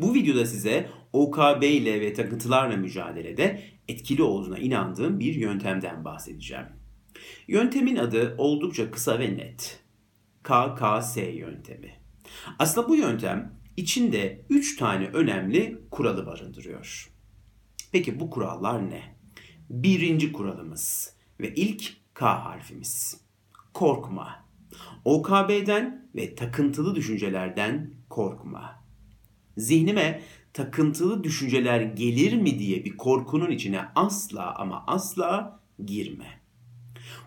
Bu videoda size OKB ile ve takıntılarla mücadelede etkili olduğuna inandığım bir yöntemden bahsedeceğim. Yöntemin adı oldukça kısa ve net. KKS yöntemi. Aslında bu yöntem içinde 3 tane önemli kuralı barındırıyor. Peki bu kurallar ne? Birinci kuralımız ve ilk K harfimiz. Korkma. OKB'den ve takıntılı düşüncelerden korkma. Zihnime takıntılı düşünceler gelir mi diye bir korkunun içine asla ama asla girme.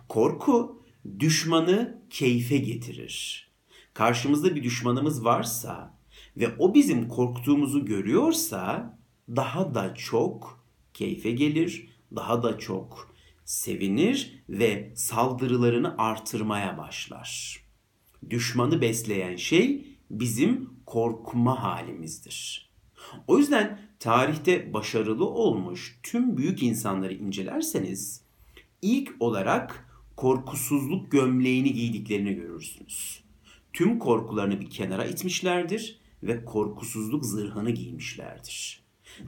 Korku düşmanı keyfe getirir. Karşımızda bir düşmanımız varsa ve o bizim korktuğumuzu görüyorsa daha da çok keyfe gelir, daha da çok sevinir ve saldırılarını artırmaya başlar. Düşmanı besleyen şey bizim korkma halimizdir. O yüzden tarihte başarılı olmuş tüm büyük insanları incelerseniz ilk olarak korkusuzluk gömleğini giydiklerini görürsünüz. Tüm korkularını bir kenara itmişlerdir ve korkusuzluk zırhını giymişlerdir.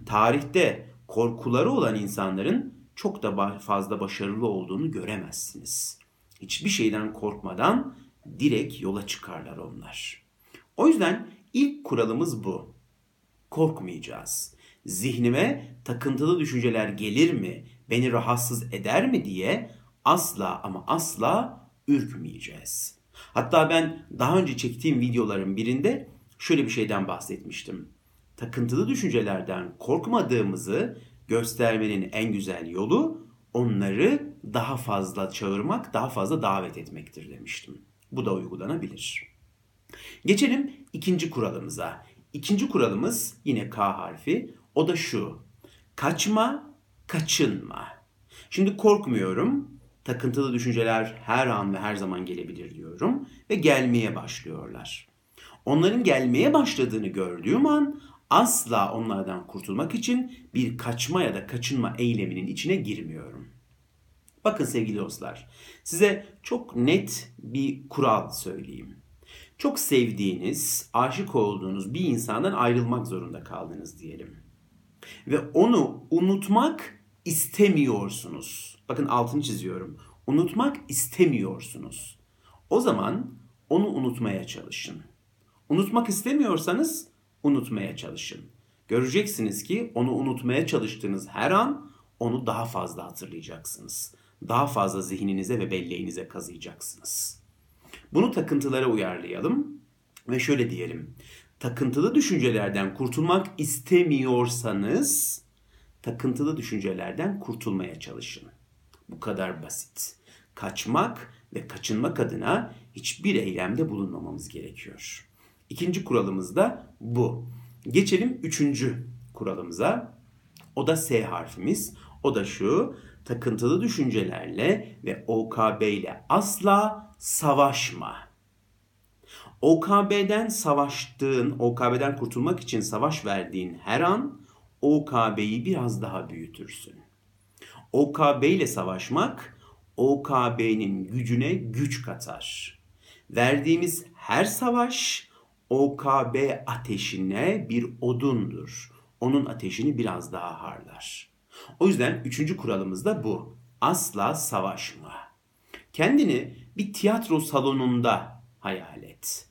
Tarihte korkuları olan insanların çok da fazla başarılı olduğunu göremezsiniz. Hiçbir şeyden korkmadan direkt yola çıkarlar onlar. O yüzden ilk kuralımız bu. Korkmayacağız. Zihnime takıntılı düşünceler gelir mi, beni rahatsız eder mi diye asla ama asla ürkmeyeceğiz. Hatta ben daha önce çektiğim videoların birinde şöyle bir şeyden bahsetmiştim. Takıntılı düşüncelerden korkmadığımızı göstermenin en güzel yolu onları daha fazla çağırmak, daha fazla davet etmektir demiştim. Bu da uygulanabilir. Geçelim ikinci kuralımıza. İkinci kuralımız yine K harfi. O da şu. Kaçma, kaçınma. Şimdi korkmuyorum. Takıntılı düşünceler her an ve her zaman gelebilir diyorum ve gelmeye başlıyorlar. Onların gelmeye başladığını gördüğüm an asla onlardan kurtulmak için bir kaçma ya da kaçınma eyleminin içine girmiyorum. Bakın sevgili dostlar, size çok net bir kural söyleyeyim. Çok sevdiğiniz, aşık olduğunuz bir insandan ayrılmak zorunda kaldınız diyelim. Ve onu unutmak istemiyorsunuz. Bakın altını çiziyorum. Unutmak istemiyorsunuz. O zaman onu unutmaya çalışın. Unutmak istemiyorsanız unutmaya çalışın. Göreceksiniz ki onu unutmaya çalıştığınız her an onu daha fazla hatırlayacaksınız. Daha fazla zihninize ve belleğinize kazıyacaksınız. Bunu takıntılara uyarlayalım ve şöyle diyelim. Takıntılı düşüncelerden kurtulmak istemiyorsanız takıntılı düşüncelerden kurtulmaya çalışın. Bu kadar basit. Kaçmak ve kaçınmak adına hiçbir eylemde bulunmamamız gerekiyor. İkinci kuralımız da bu. Geçelim üçüncü kuralımıza. O da S harfimiz. O da şu. Takıntılı düşüncelerle ve OKB ile asla savaşma. OKB'den savaştığın, OKB'den kurtulmak için savaş verdiğin her an OKB'yi biraz daha büyütürsün. OKB ile savaşmak OKB'nin gücüne güç katar. Verdiğimiz her savaş OKB ateşine bir odundur. Onun ateşini biraz daha harlar. O yüzden üçüncü kuralımız da bu. Asla savaşma. Kendini bir tiyatro salonunda hayal et.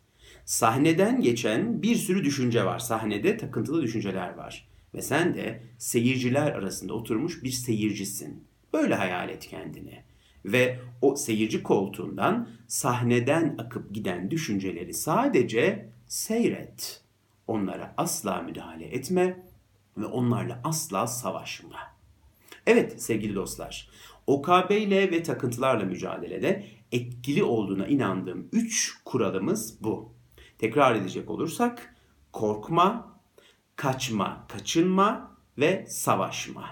Sahneden geçen bir sürü düşünce var. Sahnede takıntılı düşünceler var. Ve sen de seyirciler arasında oturmuş bir seyircisin. Böyle hayal et kendini. Ve o seyirci koltuğundan sahneden akıp giden düşünceleri sadece seyret. Onlara asla müdahale etme ve onlarla asla savaşma. Evet sevgili dostlar, OKB ile ve takıntılarla mücadelede etkili olduğuna inandığım 3 kuralımız bu. Tekrar edecek olursak korkma, kaçma, kaçınma ve savaşma.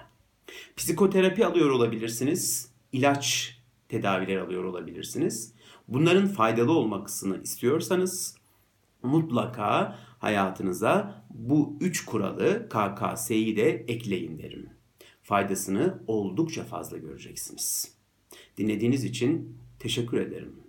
Psikoterapi alıyor olabilirsiniz, ilaç tedaviler alıyor olabilirsiniz. Bunların faydalı olmasını istiyorsanız mutlaka hayatınıza bu üç kuralı KKS'yi de ekleyin derim. Faydasını oldukça fazla göreceksiniz. Dinlediğiniz için teşekkür ederim.